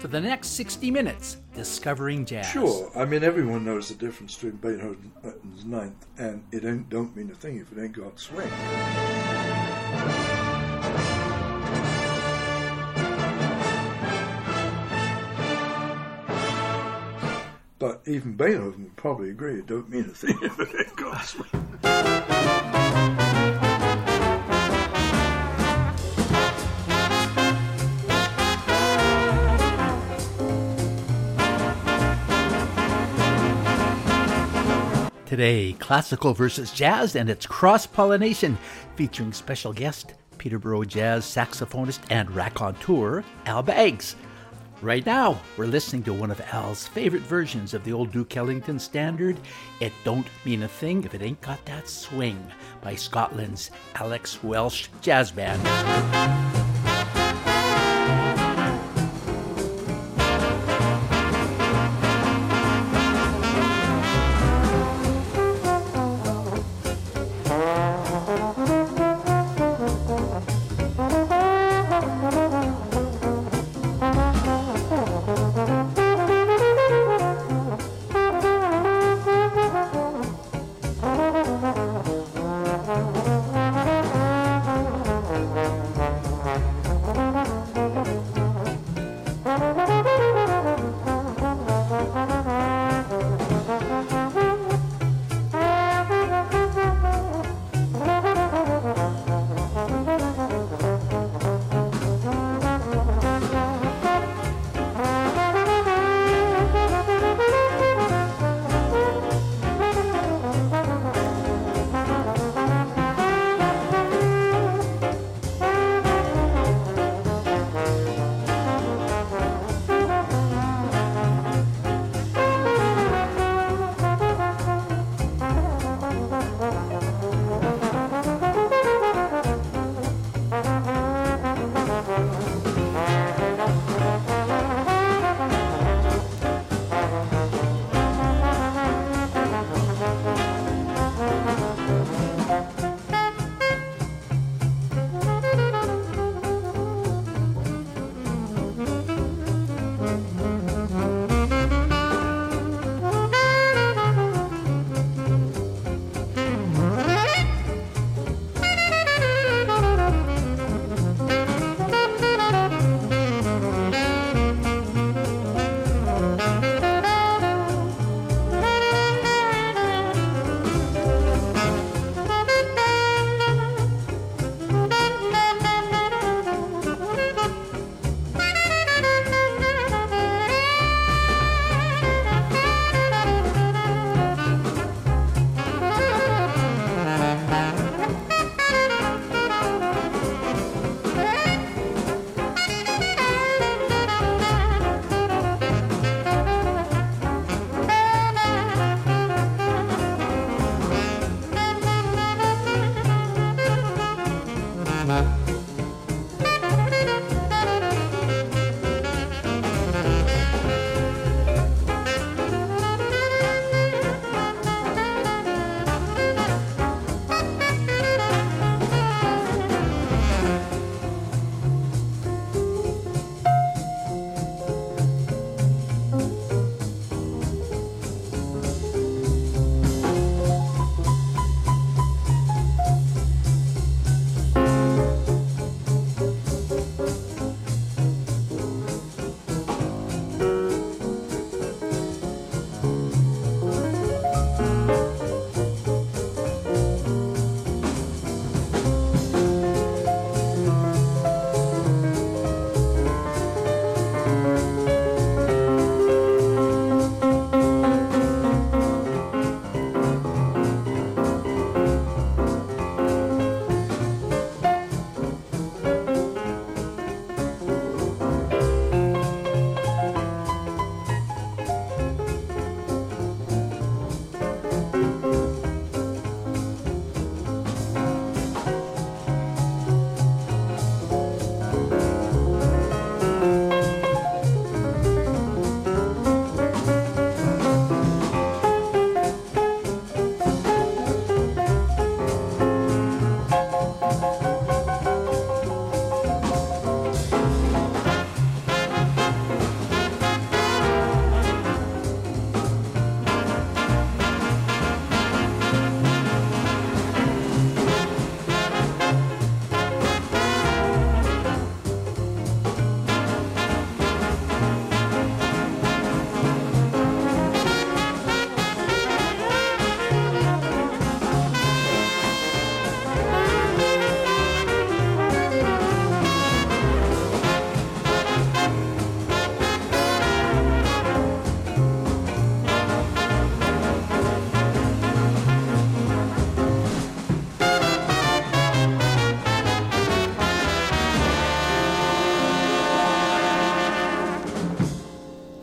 For the next 60 minutes, discovering jazz. Sure, I mean everyone knows the difference between Beethoven's Ninth and it ain't don't mean a thing if it ain't got swing. But even Beethoven would probably agree it don't mean a thing if it ain't got swing. Today, classical versus jazz and its cross pollination, featuring special guest, Peterborough jazz saxophonist and raconteur, Al Baggs. Right now, we're listening to one of Al's favorite versions of the old Duke Ellington standard, It Don't Mean a Thing If It Ain't Got That Swing, by Scotland's Alex Welsh Jazz Band.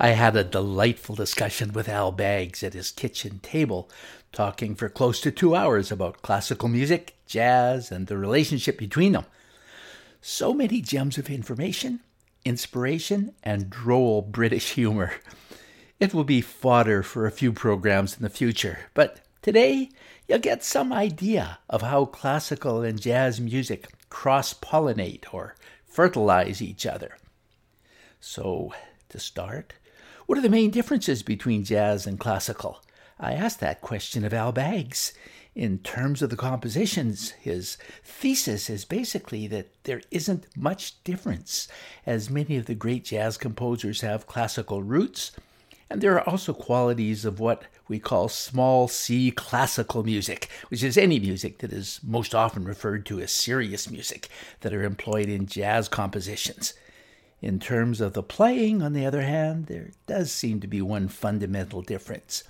I had a delightful discussion with Al Baggs at his kitchen table, talking for close to two hours about classical music, jazz, and the relationship between them. So many gems of information, inspiration, and droll British humor. It will be fodder for a few programs in the future, but today you'll get some idea of how classical and jazz music cross pollinate or fertilize each other. So, to start, what are the main differences between jazz and classical? I asked that question of Al Baggs. In terms of the compositions, his thesis is basically that there isn't much difference, as many of the great jazz composers have classical roots, and there are also qualities of what we call small c classical music, which is any music that is most often referred to as serious music that are employed in jazz compositions. In terms of the playing, on the other hand, there does seem to be one fundamental difference.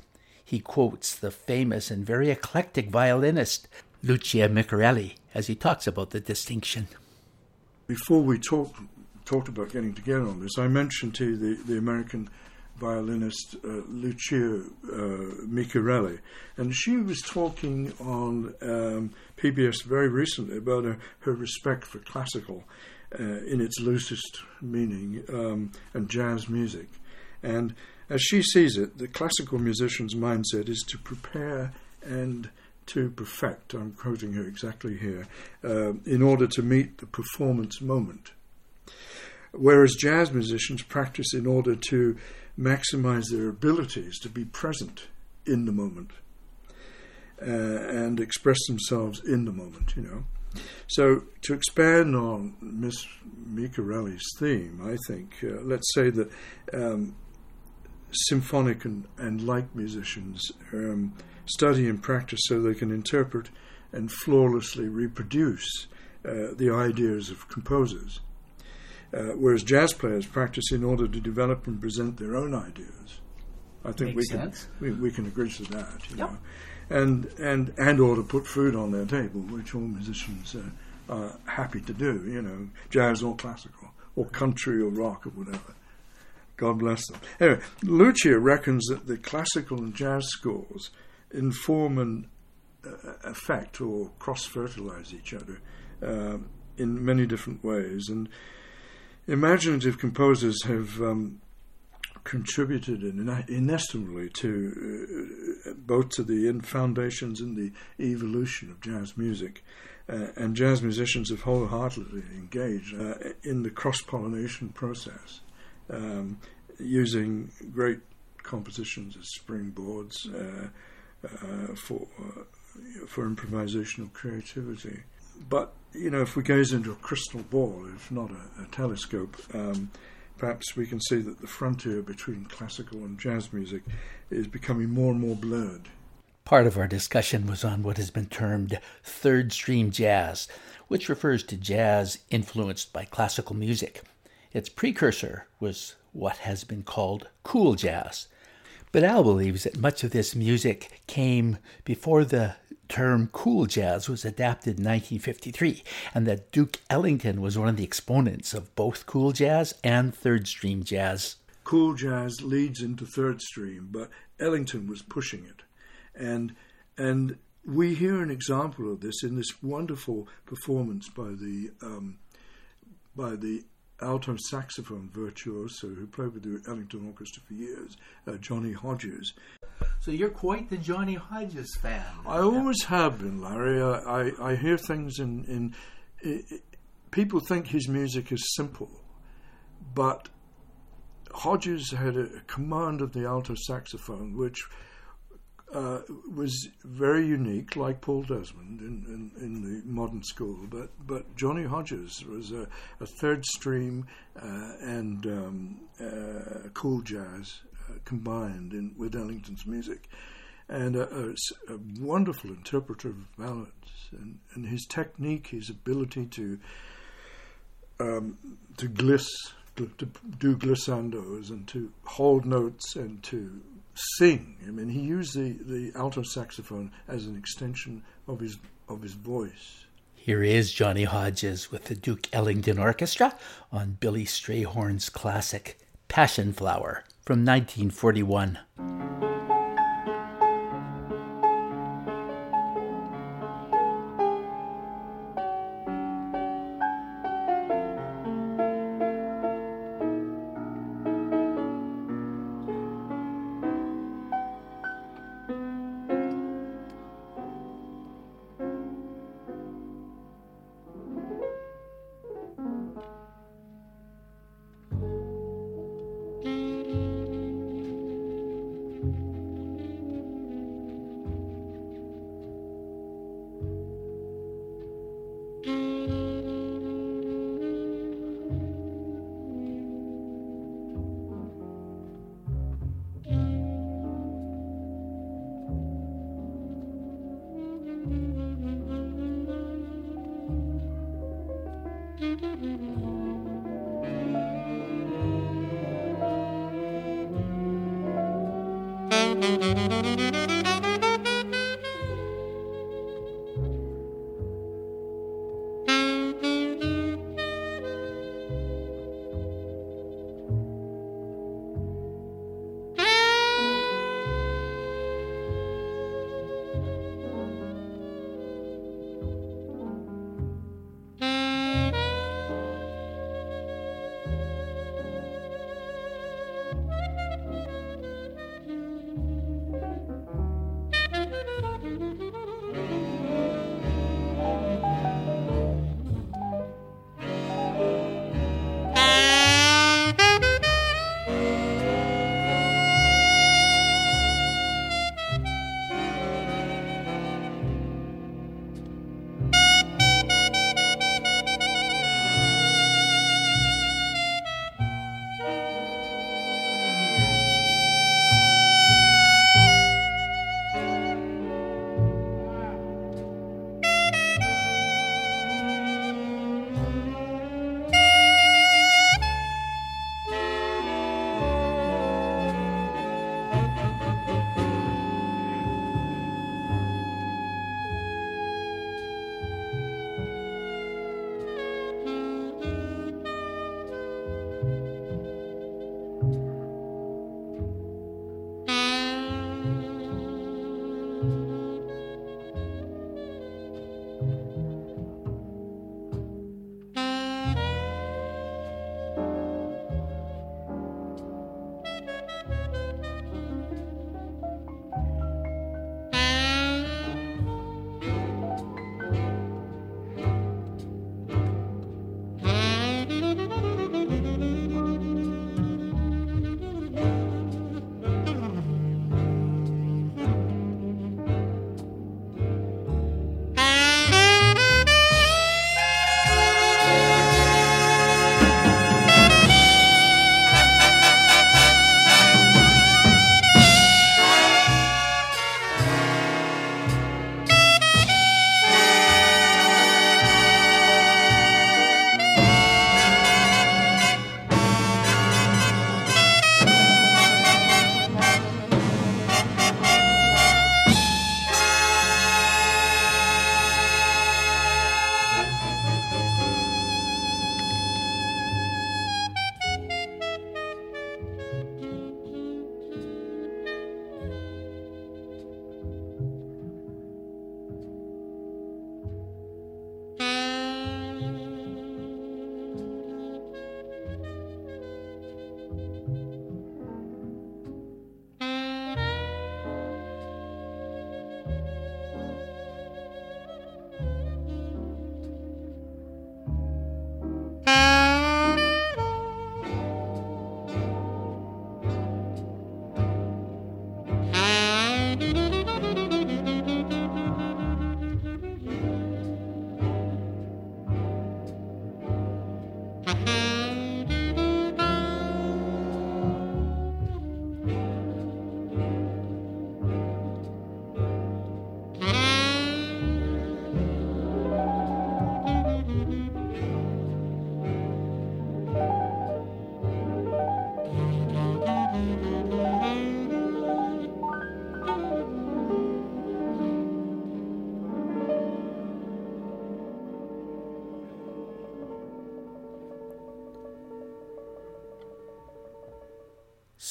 He quotes the famous and very eclectic violinist Lucia Micarelli as he talks about the distinction. Before we talked talked about getting together on this, I mentioned to the, the American violinist uh, Lucia uh, Micarelli, and she was talking on um, PBS very recently about her, her respect for classical uh, in its loosest meaning, um, and jazz music. And as she sees it, the classical musician's mindset is to prepare and to perfect, I'm quoting her exactly here, uh, in order to meet the performance moment. Whereas jazz musicians practice in order to maximize their abilities to be present in the moment uh, and express themselves in the moment, you know. So, to expand on Miss Micarelli's theme, I think, uh, let's say that um, symphonic and, and light musicians um, study and practice so they can interpret and flawlessly reproduce uh, the ideas of composers. Uh, whereas jazz players practice in order to develop and present their own ideas. I think Makes we can we, we can agree to that. You Yep. know and and and or to put food on their table, which all musicians uh, are happy to do. You know, jazz or classical or country or rock or whatever. God bless them. Anyway, Lucia reckons that the classical and jazz scores inform and uh, affect or cross fertilize each other um, in many different ways, and imaginative composers have. Um, contributed in- inestimably to uh, both to the foundations and the evolution of jazz music. Uh, and jazz musicians have wholeheartedly engaged uh, in the cross pollination process, um, using great compositions as springboards uh, uh, for uh, for improvisational creativity. But you know, if we gaze into a crystal ball, if not a, a telescope, um, perhaps we can see that the frontier between classical and jazz music is becoming more and more blurred. Part of our discussion was on what has been termed third stream jazz, which refers to jazz influenced by classical music. Its precursor was what has been called cool jazz. But Al believes that much of this music came before the term cool jazz was adapted in 1953, and that Duke Ellington was one of the exponents of both cool jazz and third stream jazz. Cool jazz leads into third stream, but Ellington was pushing it. And and we hear an example of this in this wonderful performance by the um, by the alto saxophone virtuoso who played with the Ellington Orchestra for years, uh, Johnny Hodges. So you're quite the Johnny Hodges fan. I always have been, Larry. I, I, I hear things in, in i i people think his music is simple, but Hodges had a command of the alto saxophone, which uh, was very unique, like Paul Desmond in, in, in the modern school. But but Johnny Hodges was a, a third stream uh, and um, uh, cool jazz uh, combined in, with Ellington's music, and a wonderful interpreter of ballads. And, and his technique, his ability to um, to gliss, to, to do glissandos and to hold notes and to sing. I mean, he used the, the alto saxophone as an extension of his of his voice. Here is Johnny Hodges with the Duke Ellington Orchestra on Billy Strayhorn's classic Passion Flower from 1941.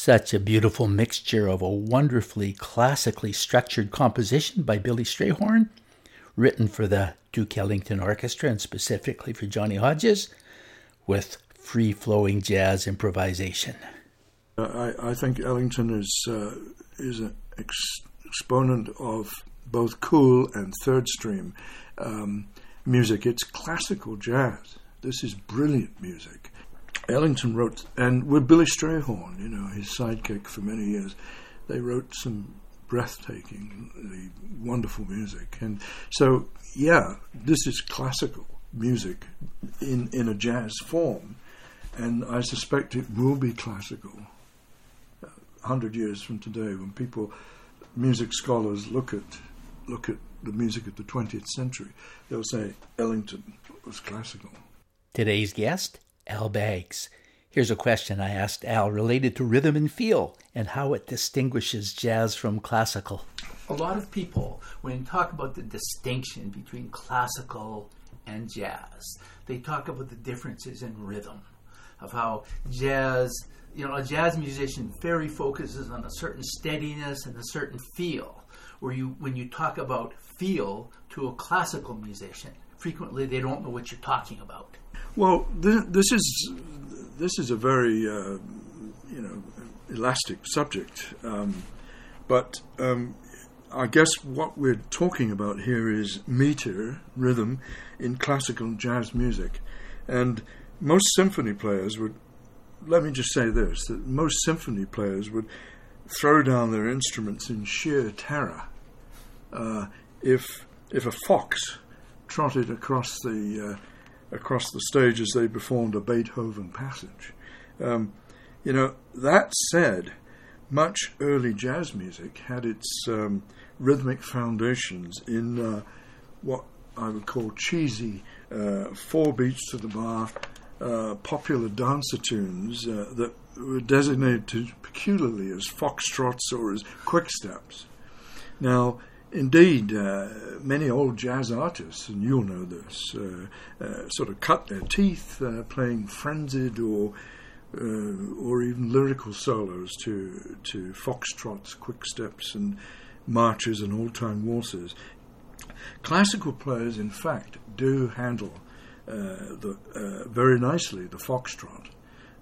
Such a beautiful mixture of a wonderfully classically structured composition by Billy Strayhorn, written for the Duke Ellington Orchestra and specifically for Johnny Hodges, with free flowing jazz improvisation. I, I think Ellington is, uh, is an ex- exponent of both cool and third stream um, music. It's classical jazz. This is brilliant music. Ellington wrote, and with Billy Strayhorn, you know, his sidekick for many years, they wrote some breathtaking, wonderful music. And so, yeah, this is classical music in, in a jazz form, and I suspect it will be classical. A hundred years from today, when people, music scholars, look at look at the music of the 20th century, they'll say Ellington was classical. Today's guest, Al Baggs. Here's a question I asked Al related to rhythm and feel and how it distinguishes jazz from classical. A lot of people, when talk about the distinction between classical and jazz, they talk about the differences in rhythm, of how jazz, you know, a jazz musician very focuses on a certain steadiness and a certain feel. Where you, when you talk about feel to a classical musician, frequently they don't know what you're talking about. Well, this, this is this is a very uh, you know elastic subject, um, but um, I guess what we're talking about here is meter rhythm in classical jazz music, and most symphony players would. Let me just say this: that most symphony players would throw down their instruments in sheer terror uh, if if a fox trotted across the uh, across the stage as they performed a Beethoven passage. Um, you know, that said, much early jazz music had its um, rhythmic foundations in uh, what I would call cheesy uh, four beats to the bar uh, popular dancer tunes uh, that were designated peculiarly as foxtrots or as quick steps. Now, Indeed, uh, many old jazz artists, and you'll know this, uh, uh, sort of cut their teeth uh, playing frenzied or uh, or even lyrical solos to to foxtrots, quick steps, and marches and old-time waltzes. Classical players, in fact, do handle uh, the very nicely the foxtrot.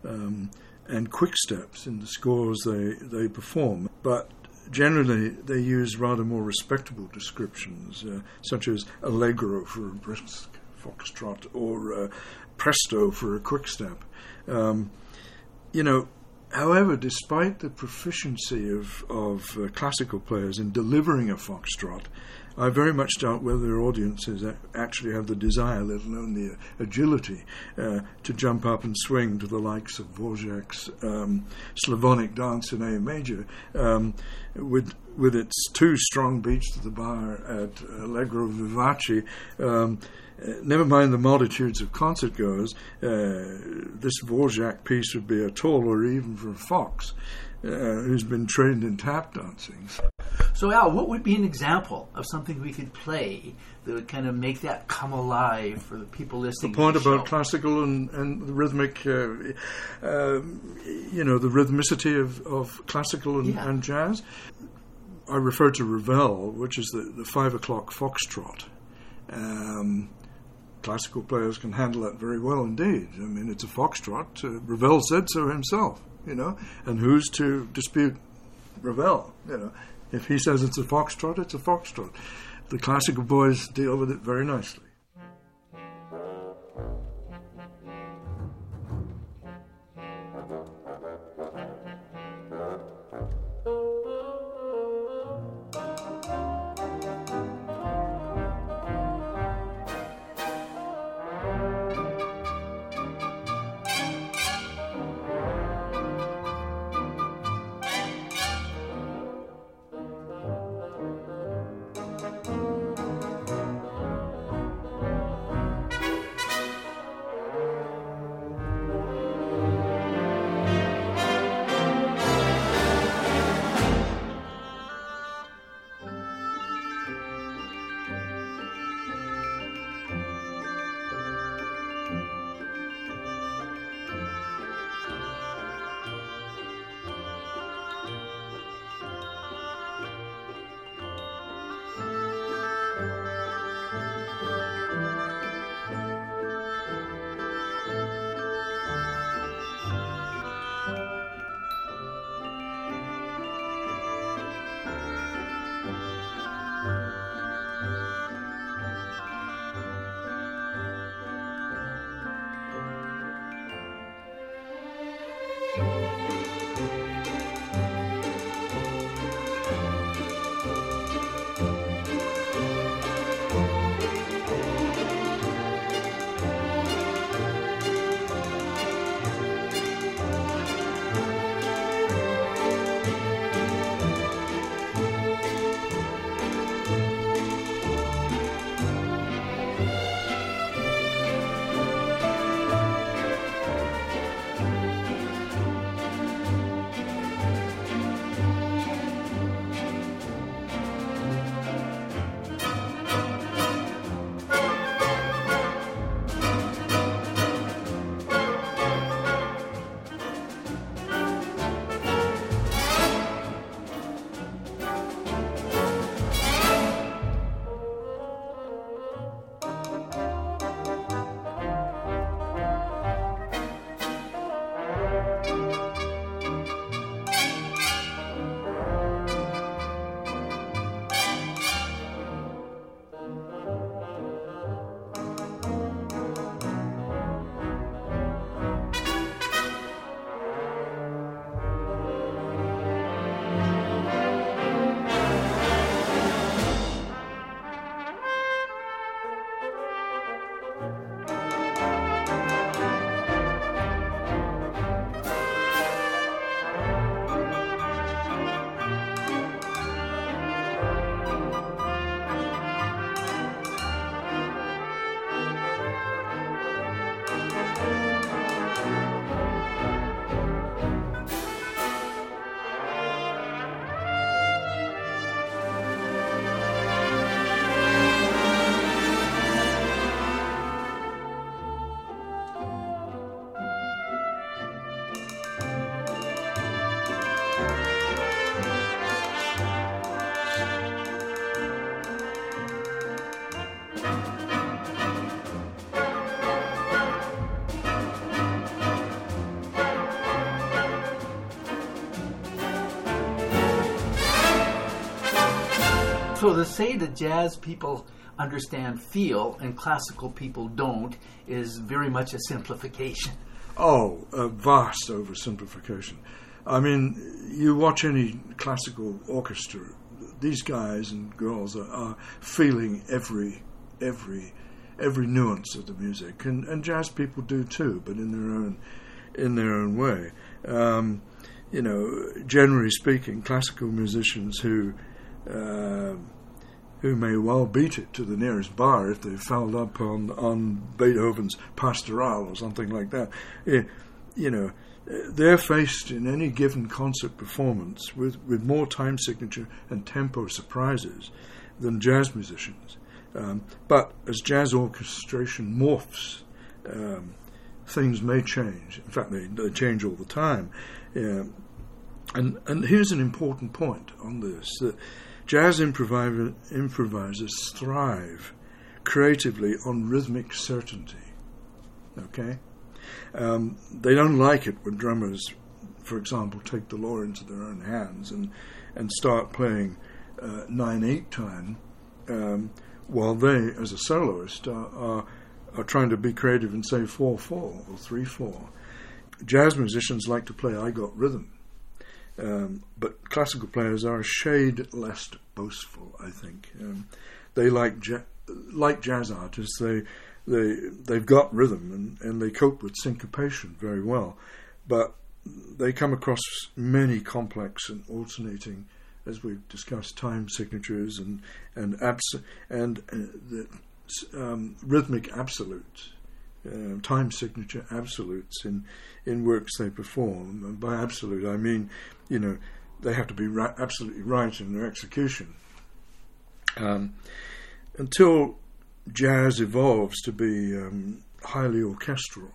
Um, and quick steps in the scores they, they perform. But generally they use rather more respectable descriptions, uh, such as allegro for a brisk foxtrot or uh, presto for a quickstep. Um, you know, however, despite the proficiency of, of uh, classical players in delivering a foxtrot, I very much doubt whether audiences actually have the desire, let alone the agility, uh, to jump up and swing to the likes of Dvorak's um, Slavonic dance in A major, um, with with its two strong beats to the bar at Allegro Vivace. Um, never mind the multitudes of concert goers, uh, this Dvorak piece would be a tall or even for a fox uh, who's been trained in tap dancing. So, Al, what would be an example of something we could play that would kind of make that come alive for the people listening? The point the about classical and, and the rhythmic, uh, uh, you know, the rhythmicity of, of classical and, yeah. and, jazz. I refer to Ravel, which is the, the five o'clock foxtrot. Um, classical players can handle that very well indeed. I mean, it's a foxtrot. Uh, Ravel said so himself, you know, and who's to dispute Ravel, you know? If he says it's a foxtrot, it's a foxtrot. The classical boys deal with it very nicely. To say that jazz people understand feel and classical people don't is very much a simplification. Oh, a vast oversimplification. I mean, you watch any classical orchestra, these guys and girls are, are feeling every every every nuance of the music, and, and jazz people do too, but in their own in their own way. Um, you know, generally speaking, classical musicians who uh, who may well beat it to the nearest bar if they fouled up on on Beethoven's Pastoral or something like that. You know, they're faced in any given concert performance with, with more time signature and tempo surprises than jazz musicians. Um, but as jazz orchestration morphs, um, things may change. In fact, they, they change all the time. Yeah. And, and here's an important point on this that jazz improviser, improvisers thrive creatively on rhythmic certainty. Okay? Um, they don't like it when drummers, for example, take the law into their own hands and, and start playing uh, 9 8 time um, while they, as a soloist, are, are, are, trying to be creative and say 4 4 or 3 4. Jazz musicians like to play I Got Rhythm. Um, but classical players are a shade less boastful, I think. Um, they like ja- like jazz artists. They they they've got rhythm and, and they cope with syncopation very well, but they come across many complex and alternating, as we've discussed, time signatures and and abs- and uh, the um, rhythmic absolutes, uh, time signature absolutes in in works they perform. And by absolute, I mean you know they have to be right, absolutely right in their execution. Um, until jazz evolves to be um, highly orchestral,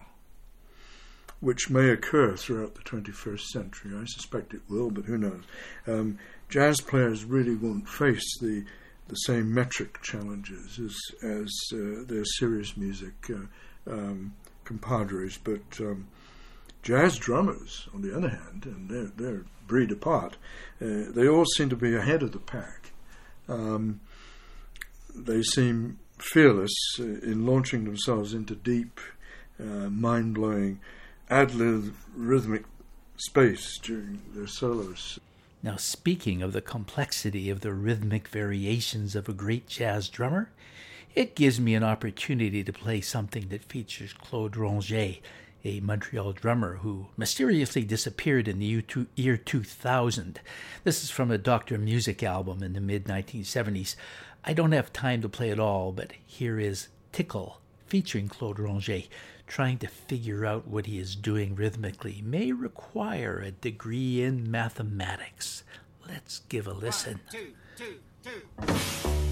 which may occur throughout the 21st century. I suspect it will, but who knows? Um, jazz players really won't face the the same metric challenges as as uh, their serious music uh, um, compadres, but um, jazz drummers, on the other hand, and they're, they're breed apart, uh, they all seem to be ahead of the pack. Um, they seem fearless uh, in launching themselves into deep, uh, mind blowing, ad lib rhythmic space during their solos. Now, speaking of the complexity of the rhythmic variations of a great jazz drummer, it gives me an opportunity to play something that features Claude Ranger, a Montreal drummer who mysteriously disappeared in the year 2000. This is from a Dr. Music album in the mid 1970s. I don't have time to play it all, but here is Tickle featuring Claude Ranger. Trying to figure out what he is doing rhythmically may require a degree in mathematics. Let's give a listen. One, two, two, two.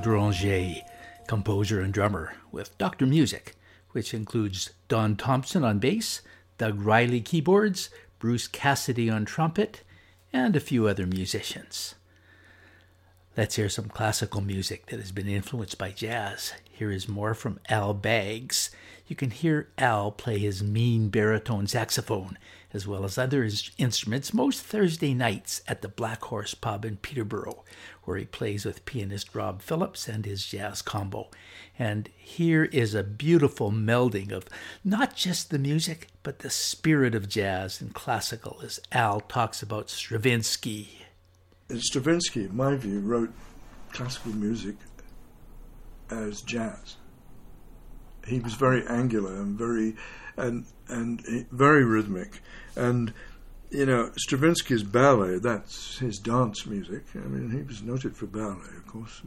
Claude composer and drummer, with Dr. Music, which includes Don Thompson on bass, Doug Riley keyboards, Bruce Cassidy on trumpet, and a few other musicians. Let's hear some classical music that has been influenced by jazz. Here is more from Al Baggs. You can hear Al play his mean baritone saxophone as well as other instruments most Thursday nights at the Black Horse Pub in Peterborough, where he plays with pianist Rob Phillips and his jazz combo. And here is a beautiful melding of not just the music, but the spirit of jazz and classical as Al talks about Stravinsky. Stravinsky, in my view, wrote classical music as jazz. He was very angular and very and and very rhythmic. And you know, Stravinsky's ballet, that's his dance music. I mean, he was noted for ballet, of course,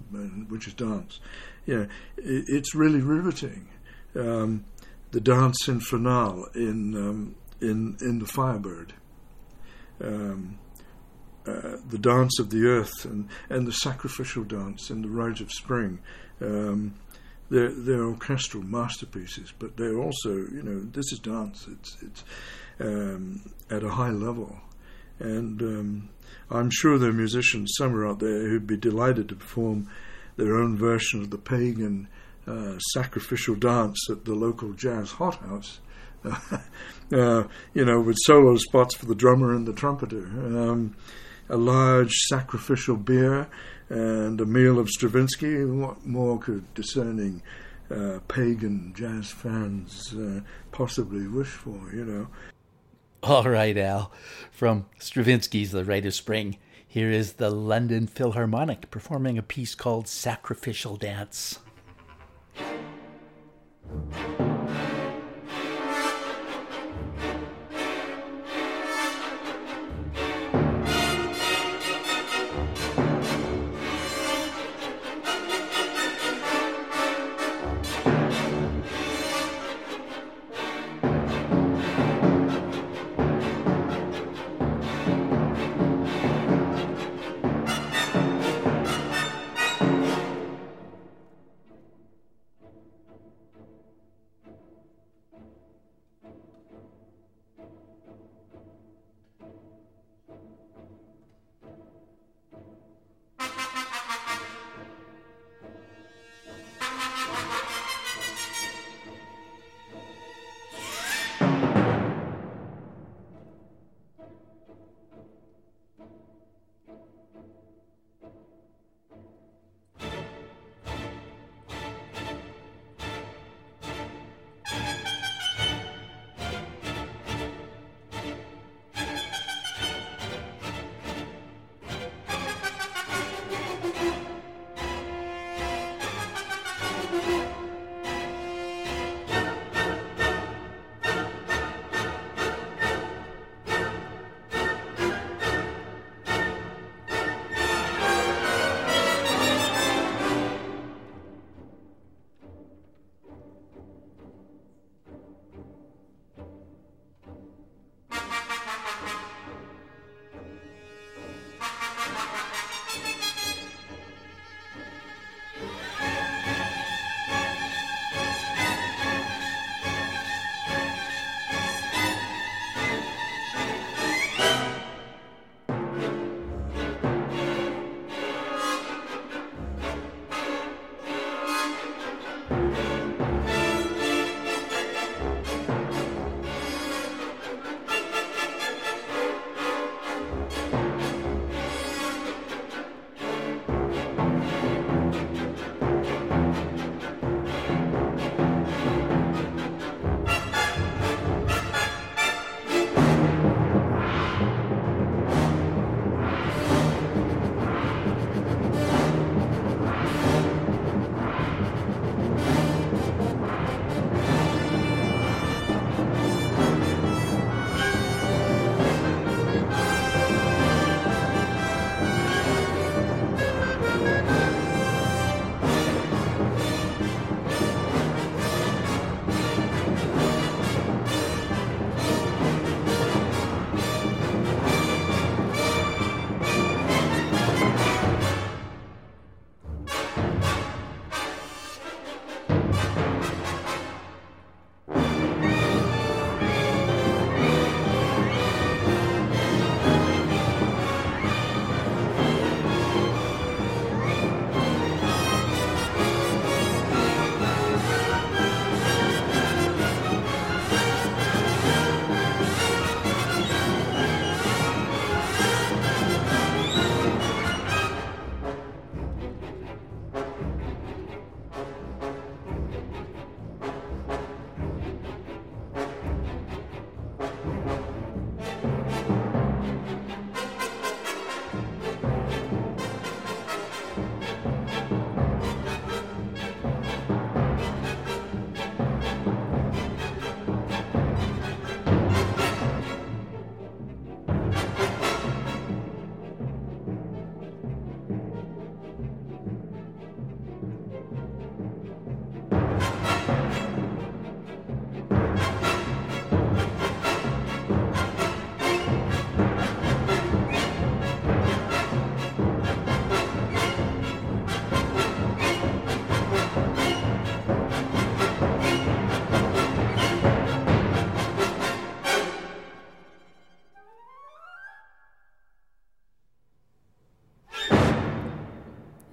which is dance. You know, it's really riveting. Um, the dance in um, in in the Firebird, um, uh, the dance of the earth, and, and the sacrificial dance in the Rite of Spring. Um, they're, they're orchestral masterpieces, but they're also, you know, this is dance. It's it's um, at a high level, and um, I'm sure there are musicians somewhere out there who'd be delighted to perform their own version of the pagan uh, sacrificial dance at the local jazz hothouse. uh, you know, with solo spots for the drummer and the trumpeter, um, a large sacrificial beer, and a meal of Stravinsky. What more could discerning uh, pagan jazz fans uh, possibly wish for, you know? All right, Al. From Stravinsky's The Rite of Spring, here is the London Philharmonic performing a piece called Sacrificial Dance.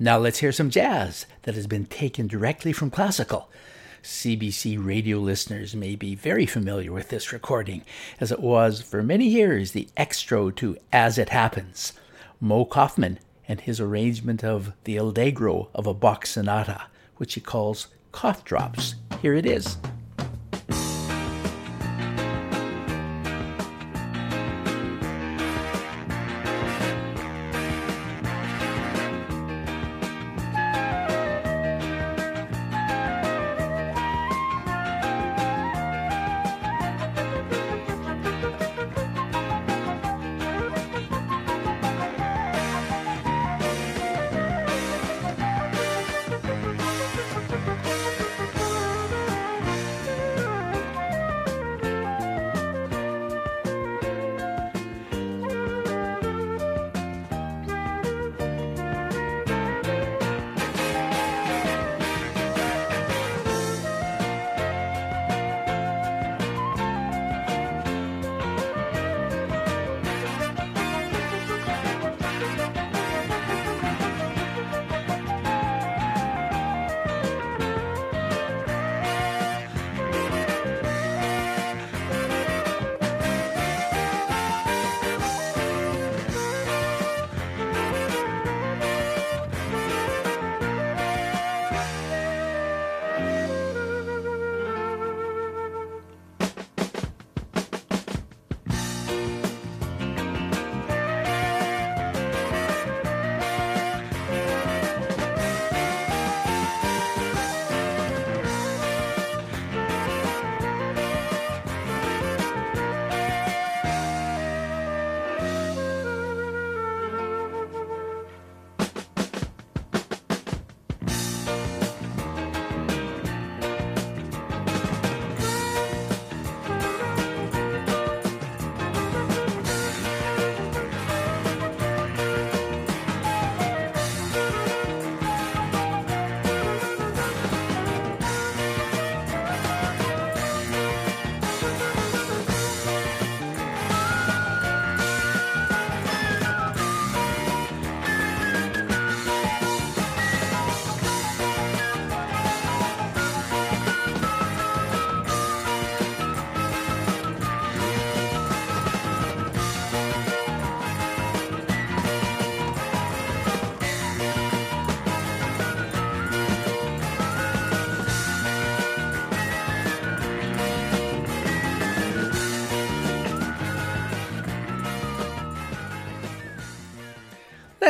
Now let's hear some jazz that has been taken directly from classical. CBC radio listeners may be very familiar with this recording, as it was for many years the extra to As It Happens. Moe Koffman and his arrangement of the Allegro of a Bach sonata, which he calls Cough Drops. Here it is.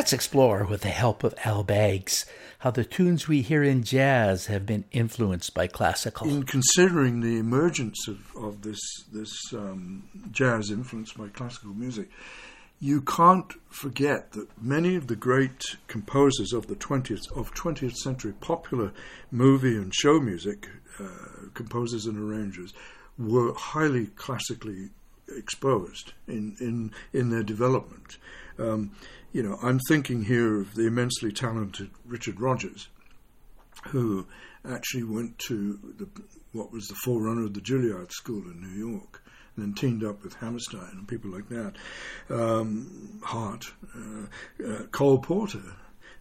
Let's explore, with the help of Al Baggs, how the tunes we hear in jazz have been influenced by classical. In considering the emergence of, of this, this um, jazz influenced by classical music, you can't forget that many of the great composers of the 20th, of 20th century popular movie and show music, uh, composers and arrangers, were highly classically exposed in, in, in their development. Um, you know, I'm thinking here of the immensely talented Richard Rodgers, who actually went to the, what was the forerunner of the Juilliard School in New York, and then teamed up with Hammerstein and people like that. Um, Hart, uh, uh, Cole Porter.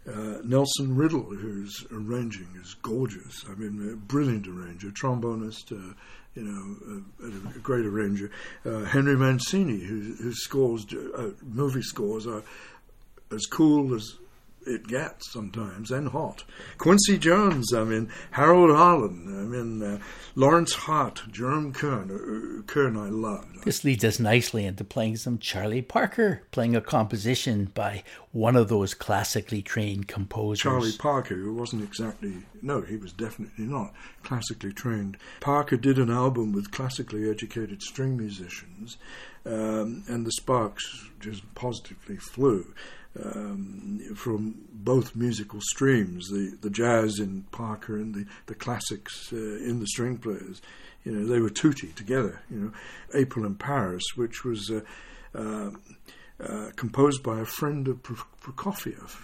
Uh, Nelson Riddle, who's arranging, is gorgeous. I mean, a brilliant arranger, trombonist, uh, you know, a, a great arranger. Uh, Henry Mancini, whose, whose scores, uh, movie scores, are as cool as it gets sometimes and hot. Quincy Jones, I mean, Harold Arlen, I mean, uh, Lawrence Hart, Jerome Kern, uh, Kern I loved. This leads us nicely into playing some Charlie Parker, playing a composition by one of those classically trained composers. Charlie Parker, who wasn't exactly, no, he was definitely not classically trained. Parker did an album with classically educated string musicians, um, and the sparks just positively flew um, from both musical streams, the, the jazz in Parker and the, the classics uh, in the string players. You know, they were tutti together. You know, April in Paris, which was uh, uh, uh composed by a friend of Prokofiev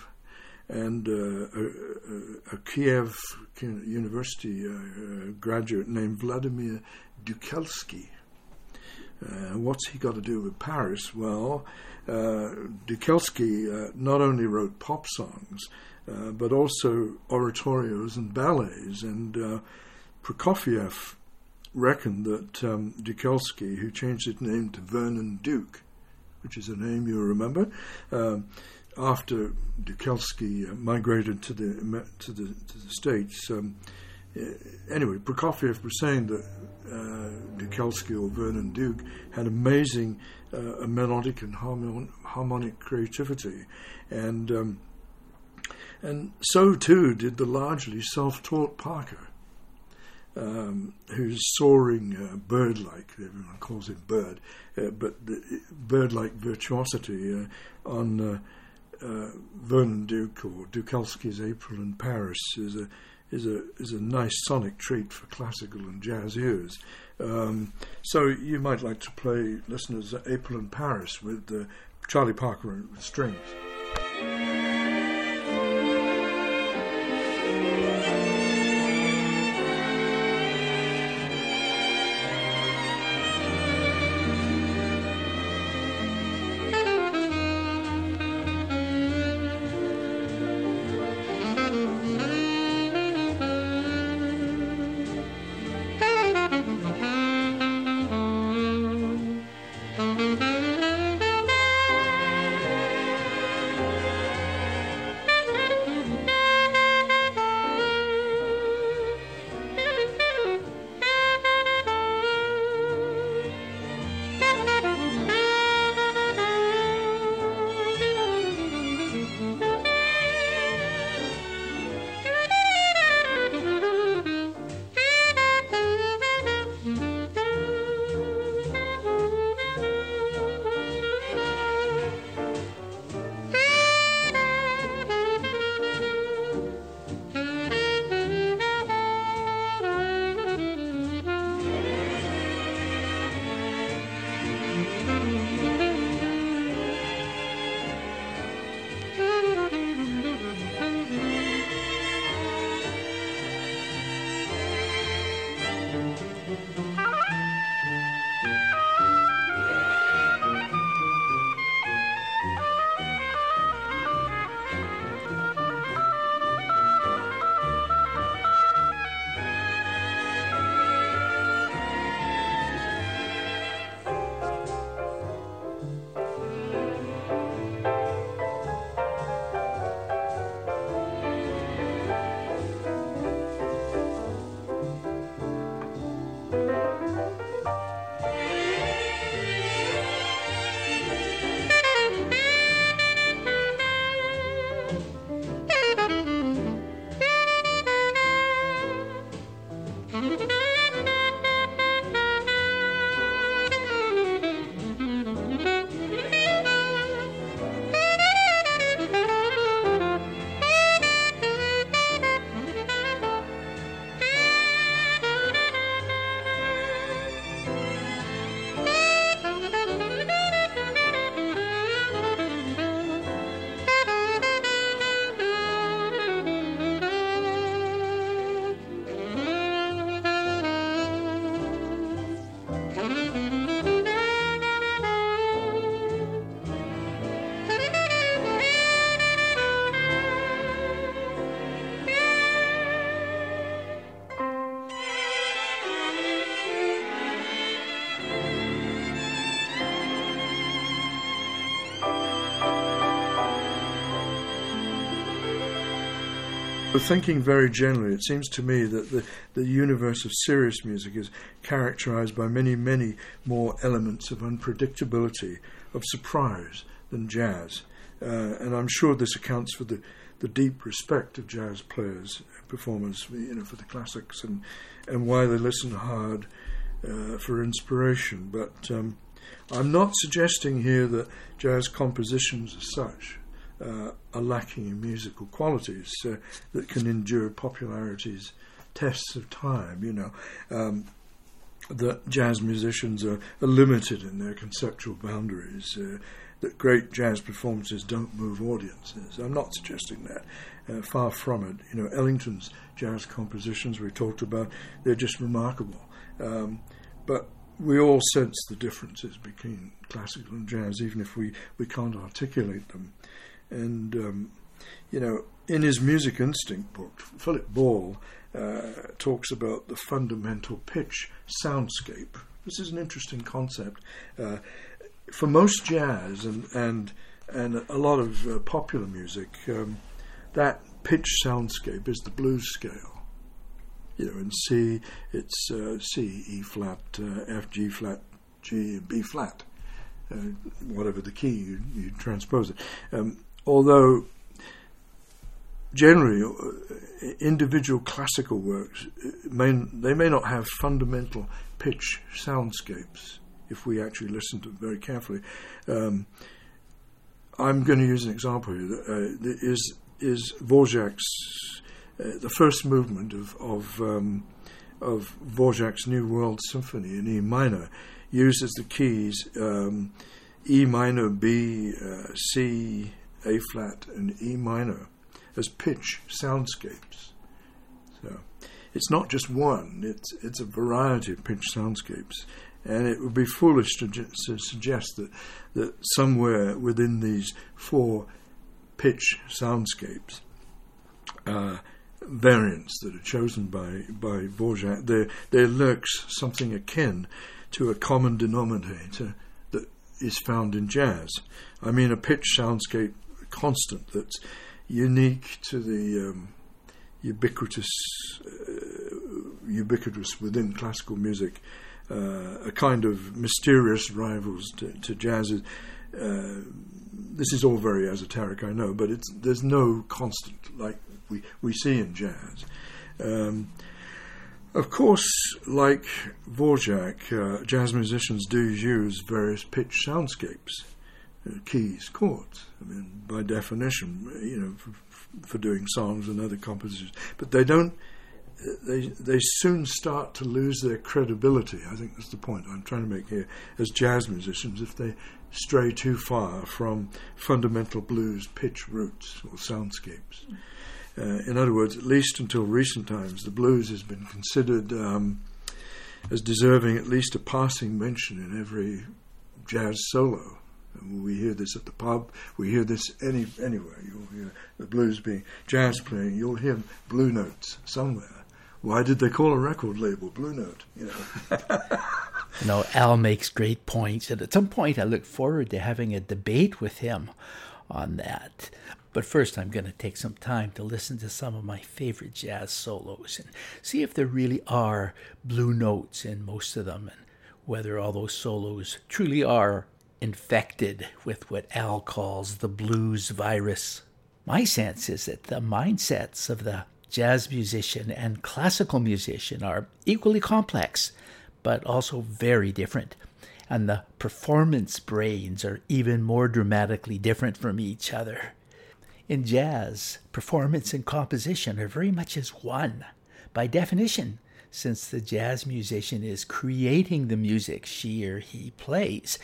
and uh, a, a, Kiev University uh, graduate named Vladimir Dukelsky. What's he got to do with Paris? Well, uh, Dukelsky uh, not only wrote pop songs, uh, but also oratorios and ballets. And uh, Prokofiev reckoned that um, Dukelsky, who changed his name to Vernon Duke, which is a name you'll remember, um, after Dukelsky uh, migrated to the to the to the states. Um, uh, anyway, Prokofiev was saying that uh, Dukelsky or Vernon Duke had amazing uh, melodic and harmon- harmonic creativity, and um, and so too did the largely self-taught Parker. Um, whose soaring uh, bird-like, everyone calls it bird, uh, but bird-like virtuosity uh, on uh, uh, Vernon Duke or Dukelsky's April in Paris is a is a is a nice sonic treat for classical and jazz ears. Um, so you might like to play listeners April in Paris with uh, Charlie Parker with strings. Thinking very generally, it seems to me that the, the universe of serious music is characterized by many, many more elements of unpredictability, of surprise than jazz. Uh, and I'm sure this accounts for the, the deep respect of jazz players, performers, you know, for the classics and, and why they listen hard uh, for inspiration. But um, I'm not suggesting here that jazz compositions as such uh, are lacking in musical qualities uh, that can endure popularity's tests of time. You know, um, that jazz musicians are, are, limited in their conceptual boundaries. Uh, that great jazz performances don't move audiences. I'm not suggesting that. Uh, far from it. You know, Ellington's jazz compositions we talked about, they're just remarkable. Um, but we all sense the differences between classical and jazz, even if we, we can't articulate them. And, um, you know, in his Music Instinct book, Philip Ball uh, talks about the fundamental pitch soundscape. This is an interesting concept. Uh, for most jazz and and and a lot of uh, popular music, um, that pitch soundscape is the blues scale. You know, in C, it's uh, C, E flat, uh, F, G flat, G, B flat, uh, whatever the key you, you transpose it. Um, although generally uh, individual classical works uh, may they may not have fundamental pitch soundscapes if we actually listen to them very carefully. Um, I'm going to use an example here. Uh, is is Dvorak's uh, the first movement of of um, of Dvorak's New World Symphony in E minor uses the keys um, E minor, B, uh, C, A flat, and E minor as pitch soundscapes. So it's not just one; it's it's a variety of pitch soundscapes, and it would be foolish to, to suggest that that somewhere within these four pitch soundscapes. Uh, variants that are chosen by by Dvorak, there there lurks something akin to a common denominator that is found in jazz. I mean, a pitch soundscape constant that's unique to the um, ubiquitous, uh, ubiquitous within classical music, uh, a kind of mysterious rivals to, to jazz. Uh, this is all very esoteric, I know, but there's no constant like we, we see in jazz. Um, of course, like Dvorak, uh, jazz musicians do use various pitch soundscapes keys, chords. I mean, by definition, you know, for, for, doing songs and other compositions. But they don't. They they soon start to lose their credibility. I think that's the point I'm trying to make here. As jazz musicians, if they stray too far from fundamental blues pitch roots or soundscapes. Uh, in other words, at least until recent times, the blues has been considered um, as deserving at least a passing mention in every jazz solo. We hear this at the pub. We hear this any anywhere. You'll hear the blues being jazz playing. You'll hear blue notes somewhere. Why did they call a record label Blue Note? You know. know, Al makes great points, and at some point, I look forward to having a debate with him on that. But first, I'm going to take some time to listen to some of my favorite jazz solos and see if there really are blue notes in most of them and whether all those solos truly are infected with what Al calls the blues virus. My sense is that the mindsets of the jazz musician and classical musician are equally complex, but also very different. And the performance brains are even more dramatically different from each other. In jazz, performance and composition are very much as one. By definition, since the jazz musician is creating the music she or he plays,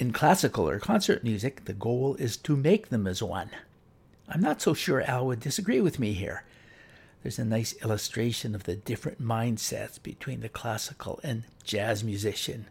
in classical or concert music, the goal is to make them as one. I'm not so sure Al would disagree with me here. There's a nice illustration of the different mindsets between the classical and jazz musician.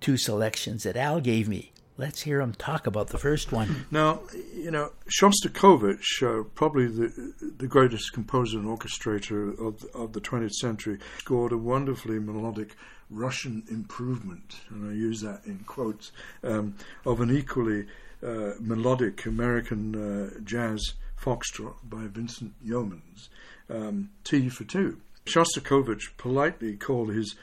Two selections that Al gave me. Let's hear him talk about the first one. Now, you know, Shostakovich, uh, probably the the greatest composer and orchestrator of of the 20th century, scored a wonderfully melodic Russian improvement, and I use that in quotes, um, of an equally uh, melodic American uh, jazz foxtrot by Vincent Youmans, um, Tea for Two. Shostakovich politely called his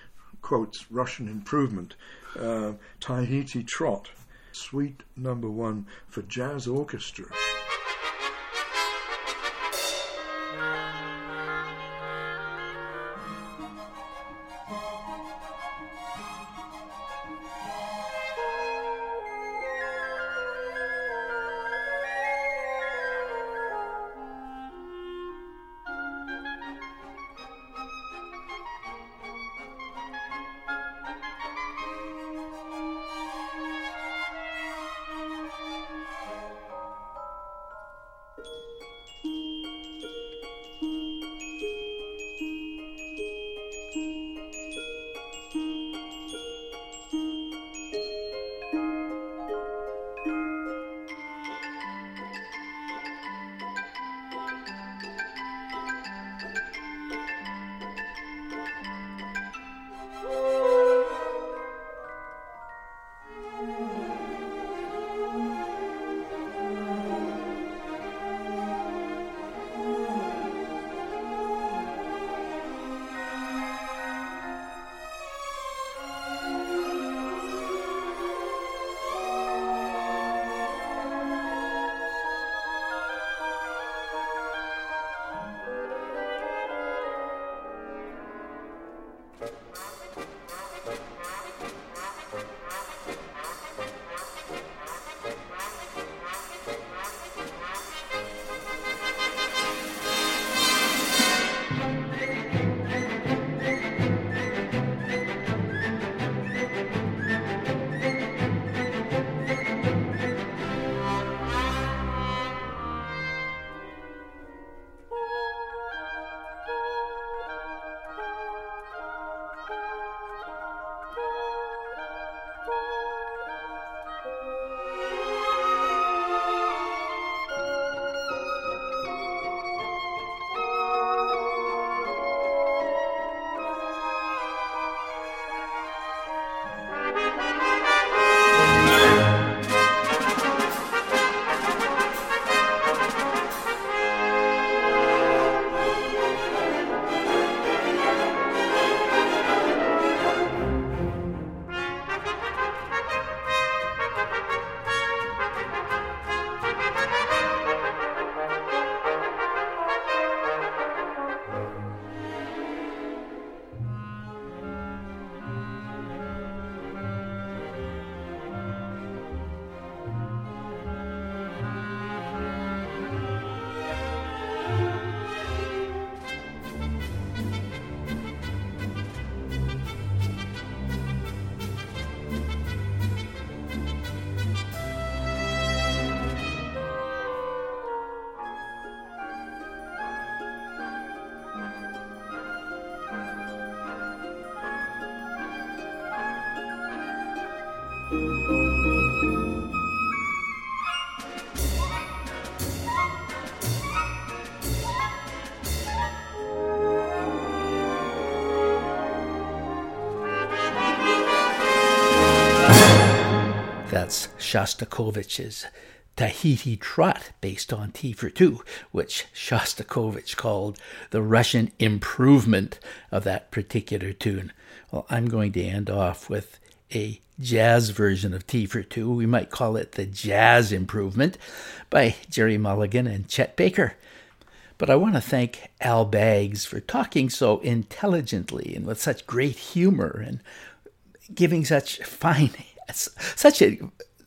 quotes Russian improvement uh, Tahiti Trot, suite number one for jazz orchestra. Shostakovich's Tahiti Trot, based on Tea for Two, which Shostakovich called the Russian improvement of that particular tune. Well, I'm going to end off with a jazz version of Tea for Two. We might call it the Jazz Improvement by Gerry Mulligan and Chet Baker. But I want to thank Al Baggs for talking so intelligently and with such great humor and giving such fine, such a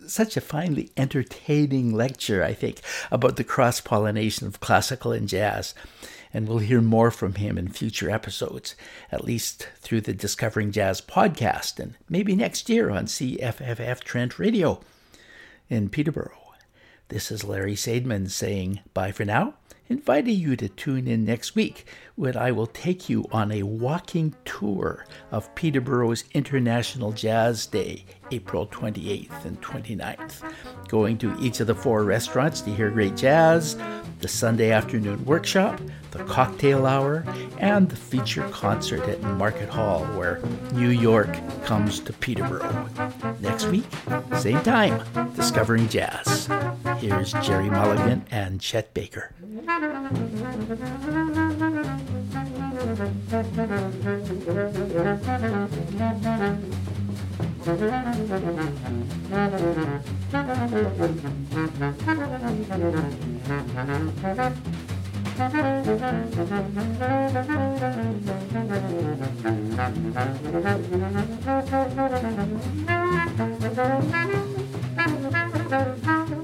such a finely entertaining lecture, I think, about the cross pollination of classical and jazz. And we'll hear more from him in future episodes, at least through the Discovering Jazz podcast, and maybe next year on CFFF Trent Radio in Peterborough. This is Larry Sadman saying bye for now inviting you to tune in next week when I will take you on a walking tour of Peterborough's International Jazz Day, April 28th and 29th. Going to each of the four restaurants to hear great jazz, the Sunday afternoon workshop, the cocktail hour, and the feature concert at Market Hall, where New York comes to Peterborough. Next week, same time, discovering jazz. Here's Gerry Mulligan and Chet Baker.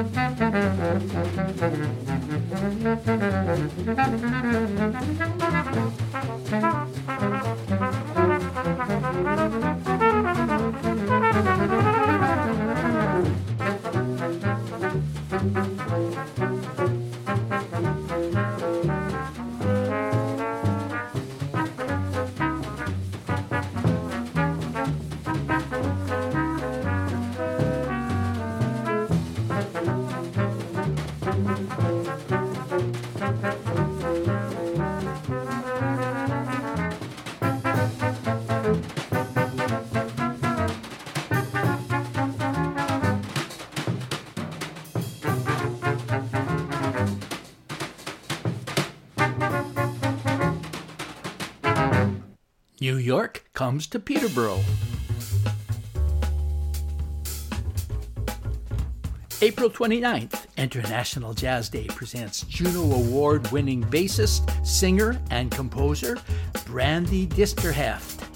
New York comes to Peterborough. April 29th, International Jazz Day presents Juno Award winning bassist, singer, and composer Brandi Disterheft.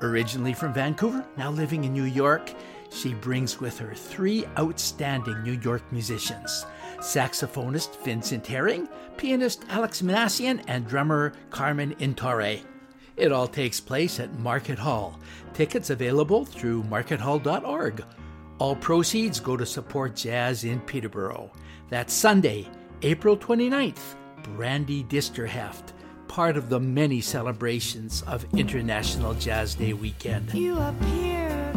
Originally from Vancouver, now living in New York, she brings with her three outstanding New York musicians saxophonist Vincent Herring, pianist Alex Minasian, and drummer Carmen Intorre. It all takes place at Market Hall. Tickets available through markethall.org. All proceeds go to support jazz in Peterborough. That's Sunday, April 29th, Brandi Disterheft, part of the many celebrations of International Jazz Day weekend. You appear